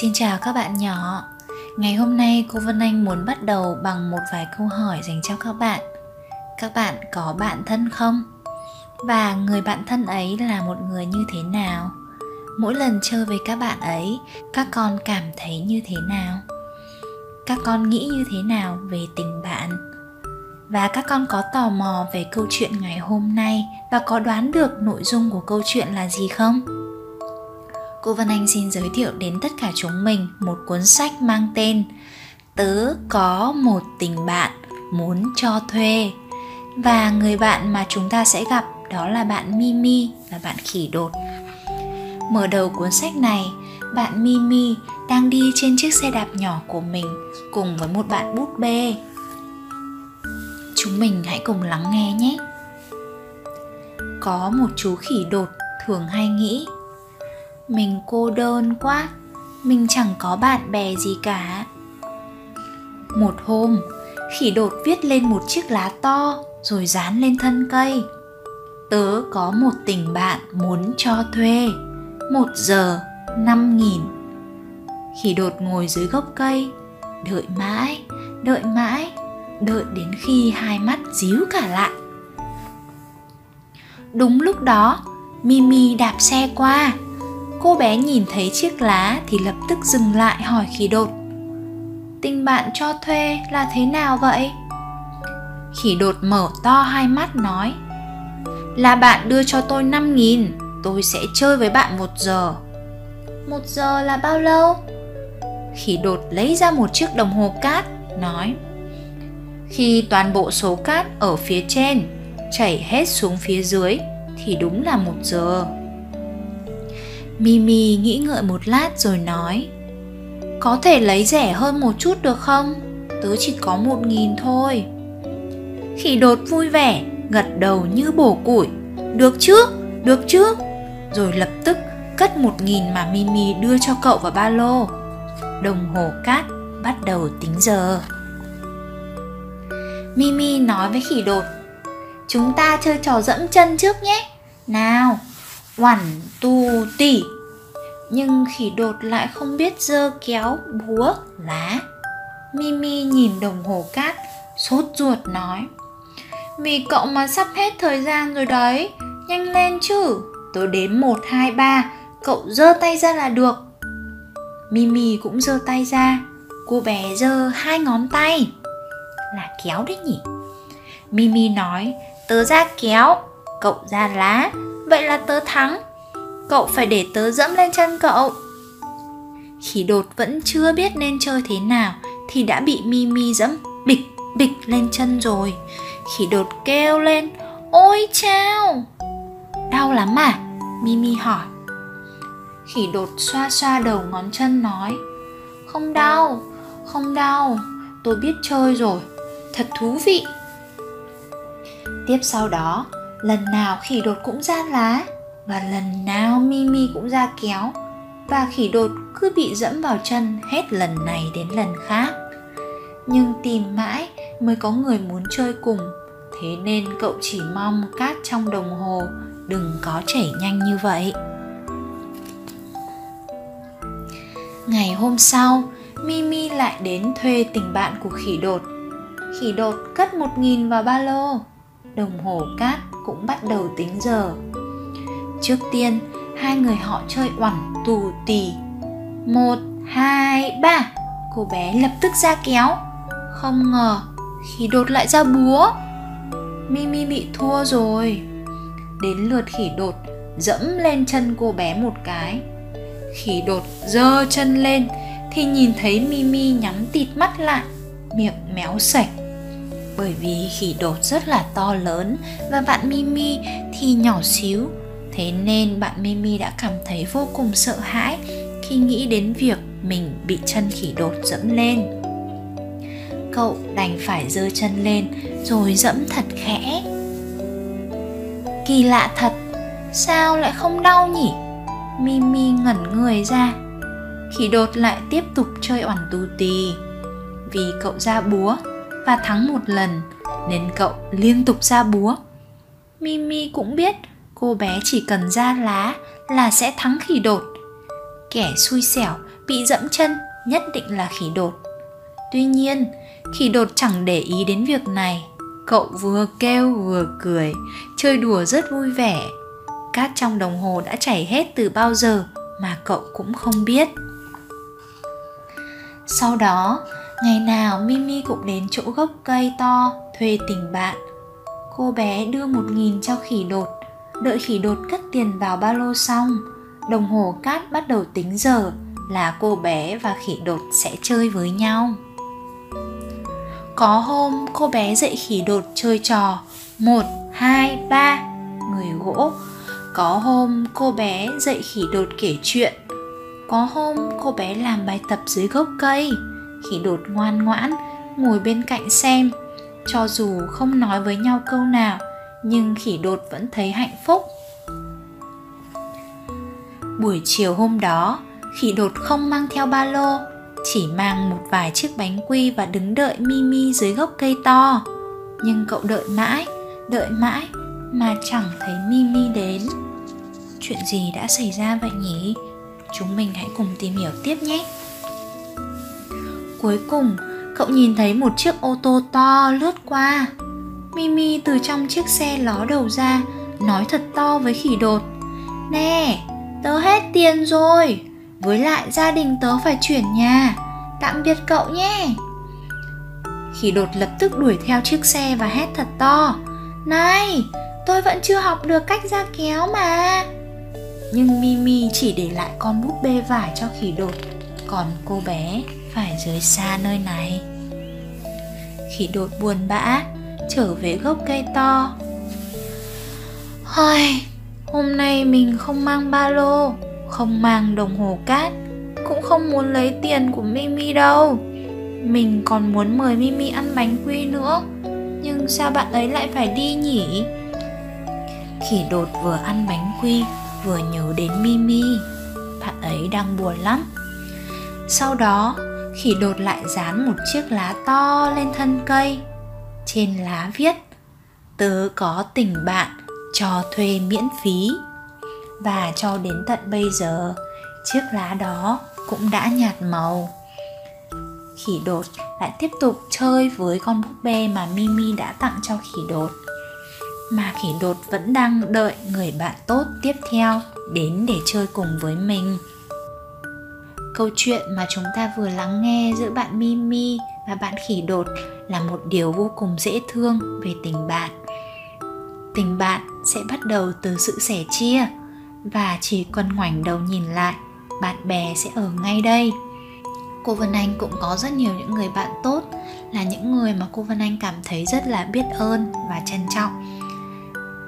Xin chào các bạn nhỏ. Ngày hôm nay cô Vân Anh muốn bắt đầu bằng một vài câu hỏi dành cho các bạn. Các bạn có bạn thân không? Và người bạn thân ấy là một người như thế nào? Mỗi lần chơi với các bạn ấy, các con cảm thấy như thế nào? Các con nghĩ như thế nào về tình bạn? Và các con có tò mò về câu chuyện ngày hôm nay và có đoán được nội dung của câu chuyện là gì không? Cô Vân Anh xin giới thiệu đến tất cả chúng mình một cuốn sách mang tên Tớ có một tình bạn muốn cho thuê và người bạn mà chúng ta sẽ gặp đó là bạn Mimi và bạn khỉ đột. Mở đầu cuốn sách này, bạn Mimi đang đi trên chiếc xe đạp nhỏ của mình cùng với một bạn búp bê. Chúng mình hãy cùng lắng nghe nhé. Có một chú khỉ đột thường hay nghĩ mình cô đơn quá. Mình chẳng có bạn bè gì cả. Một hôm, khỉ đột viết lên một chiếc lá to rồi dán lên thân cây. Tớ có một tình bạn muốn cho thuê. Một giờ, năm nghìn. Khỉ đột ngồi dưới gốc cây, đợi mãi đợi mãi, đợi đến khi hai mắt díu cả lại. Đúng lúc đó, mimi đạp xe qua cô bé nhìn thấy chiếc lá thì lập tức dừng lại hỏi khỉ đột. Tình bạn cho thuê là thế nào vậy? Khỉ đột mở to hai mắt nói, là bạn đưa cho tôi năm nghìn, tôi sẽ chơi với bạn một giờ. Một giờ là bao lâu? Khỉ đột lấy ra một chiếc đồng hồ cát, nói, khi toàn bộ số cát ở phía trên chảy hết xuống phía dưới thì đúng là một giờ. Mimi nghĩ ngợi một lát rồi nói Có thể lấy rẻ hơn một chút được không? Tớ chỉ có một nghìn thôi. Khỉ đột vui vẻ Gật đầu như bổ củi Được chứ, được chứ. Rồi lập tức cất một nghìn mà Mimi đưa cho cậu vào ba lô. Đồng hồ cát bắt đầu tính giờ. Mimi nói với khỉ đột Chúng ta chơi trò dẫm chân trước nhé. Nào One, two, tỉ. Nhưng khỉ đột lại không biết dơ kéo, búa, lá. Mimi nhìn đồng hồ cát, sốt ruột nói Vì cậu mà sắp hết thời gian rồi đấy Nhanh lên chứ. Tôi đến một hai ba Cậu giơ tay ra là được. Mimi cũng giơ tay ra Cô bé giơ hai ngón tay. Là kéo đấy nhỉ? Mimi nói Tớ ra kéo Cậu ra lá. Vậy là tớ thắng. Cậu phải để tớ dẫm lên chân cậu. Khỉ đột vẫn chưa biết nên chơi thế nào Thì đã bị Mimi dẫm bịch bịch lên chân rồi. Khỉ đột kêu lên Ôi chao! Đau lắm à? Mimi hỏi. Khỉ đột xoa xoa đầu ngón chân nói Không đau, không đau Tôi biết chơi rồi Thật thú vị. Tiếp sau đó lần nào khỉ đột cũng ra lá, và lần nào mimi cũng ra kéo, và khỉ đột cứ bị dẫm vào chân hết lần này đến lần khác. Nhưng tìm mãi mới có người muốn chơi cùng, thế nên cậu chỉ mong cát trong đồng hồ, đừng có chảy nhanh như vậy. Ngày hôm sau mimi lại đến thuê tình bạn của khỉ đột. Khỉ đột cất một nghìn vào ba lô, đồng hồ cát cũng bắt đầu tính giờ. Trước tiên, hai người họ chơi oẳn tù tì. Một, hai, ba. Cô bé lập tức ra kéo. Không ngờ, khi đột lại ra búa, mimi bị thua rồi. Đến lượt khỉ đột, dẫm lên chân cô bé một cái. Khỉ đột giơ chân lên, thì nhìn thấy mimi nhắm tịt mắt lại, miệng méo sạch bởi vì khỉ đột rất là to lớn và bạn Mimi thì nhỏ xíu. Thế nên bạn Mimi đã cảm thấy vô cùng sợ hãi khi nghĩ đến việc mình bị chân khỉ đột dẫm lên. Cậu đành phải giơ chân lên rồi dẫm thật khẽ. Kỳ lạ thật, sao lại không đau nhỉ? Mimi ngẩn người ra. Khỉ đột lại tiếp tục chơi oản tù tì vì cậu ra búa và thắng một lần nên cậu liên tục ra búa. Mimi cũng biết cô bé chỉ cần ra lá là sẽ thắng khỉ đột. Kẻ xui xẻo bị dẫm chân nhất định là khỉ đột. Tuy nhiên, khỉ đột chẳng để ý đến việc này. Cậu vừa kêu vừa cười, chơi đùa rất vui vẻ. Cát trong đồng hồ đã chảy hết từ bao giờ mà cậu cũng không biết. Sau đó, ngày nào Mimi cũng đến chỗ gốc cây to thuê tình bạn. Cô bé đưa một nghìn cho khỉ đột, đợi khỉ đột cất tiền vào ba lô xong, đồng hồ cát bắt đầu tính giờ là cô bé và khỉ đột sẽ chơi với nhau. Có hôm cô bé dạy khỉ đột chơi trò 1, 2, 3 người gỗ. Có hôm cô bé dạy khỉ đột kể chuyện. Có hôm cô bé làm bài tập dưới gốc cây. Khỉ đột ngoan ngoãn ngồi bên cạnh xem. Cho dù không nói với nhau câu nào, nhưng khỉ đột vẫn thấy hạnh phúc. Buổi chiều hôm đó, khỉ đột không mang theo ba lô chỉ mang một vài chiếc bánh quy và đứng đợi Mimi dưới gốc cây to. Nhưng cậu đợi mãi, đợi mãi mà chẳng thấy Mimi đến. Chuyện gì đã xảy ra vậy nhỉ? Chúng mình hãy cùng tìm hiểu tiếp nhé. Cuối cùng, cậu nhìn thấy một chiếc ô tô to lướt qua. Mimi từ trong chiếc xe ló đầu ra, nói thật to với khỉ đột. Nè, tớ hết tiền rồi, với lại gia đình tớ phải chuyển nhà Tạm biệt cậu nhé Khỉ đột lập tức đuổi theo chiếc xe và hét thật to Này, tôi vẫn chưa học được cách ra kéo mà Nhưng Mimi chỉ để lại con búp bê vải cho khỉ đột Còn cô bé phải rời xa nơi này. Khỉ đột buồn bã Trở về gốc cây to. Hời, hôm nay mình không mang ba lô Không mang đồng hồ cát cũng không muốn lấy tiền của Mimi đâu. Mình còn muốn mời Mimi ăn bánh quy nữa Nhưng sao bạn ấy lại phải đi nhỉ? Khỉ đột vừa ăn bánh quy vừa nhớ đến Mimi Bạn ấy đang buồn lắm. Sau đó khỉ đột lại dán một chiếc lá to lên thân cây. Trên lá viết, Tớ có tình bạn cho thuê miễn phí. Và cho đến tận bây giờ, chiếc lá đó cũng đã nhạt màu. Khỉ đột lại tiếp tục chơi với con búp bê mà mimi đã tặng cho khỉ đột. Mà khỉ đột vẫn đang đợi người bạn tốt tiếp theo đến để chơi cùng với mình câu chuyện mà chúng ta vừa lắng nghe giữa bạn mimi và bạn khỉ đột là một điều vô cùng dễ thương về tình bạn. Tình bạn sẽ bắt đầu từ sự sẻ chia và chỉ cần ngoảnh đầu nhìn lại, bạn bè sẽ ở ngay đây. Cô vân anh cũng có rất nhiều những người bạn tốt, là những người mà cô vân anh cảm thấy rất là biết ơn và trân trọng.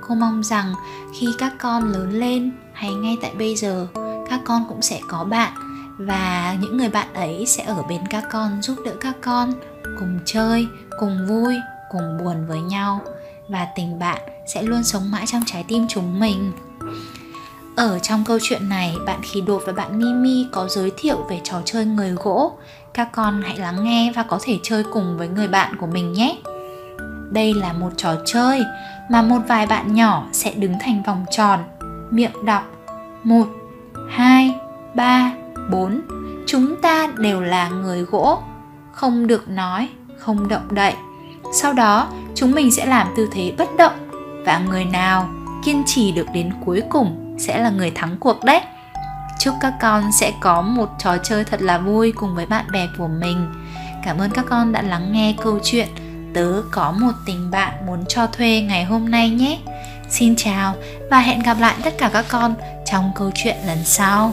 Cô mong rằng khi các con lớn lên hay ngay tại bây giờ, các con cũng sẽ có bạn và những người bạn ấy sẽ ở bên các con giúp đỡ các con cùng chơi cùng vui cùng buồn với nhau. Và tình bạn sẽ luôn sống mãi trong trái tim chúng mình. Ở trong câu chuyện này, bạn Khí Đột và bạn Mimi có giới thiệu về trò chơi người gỗ. Các con hãy lắng nghe và có thể chơi cùng với người bạn của mình nhé. Đây là một trò chơi mà một vài bạn nhỏ sẽ đứng thành vòng tròn, miệng đọc. 1, 2, 3, 4. Chúng ta đều là người gỗ, không được nói, không động đậy. Sau đó, chúng mình sẽ làm tư thế bất động. Và người nào kiên trì được đến cuối cùng sẽ là người thắng cuộc đấy. Chúc các con sẽ có một trò chơi thật là vui cùng với bạn bè của mình. Cảm ơn các con đã lắng nghe câu chuyện tớ có một tình bạn muốn cho thuê ngày hôm nay nhé. Xin chào và hẹn gặp lại tất cả các con trong câu chuyện lần sau.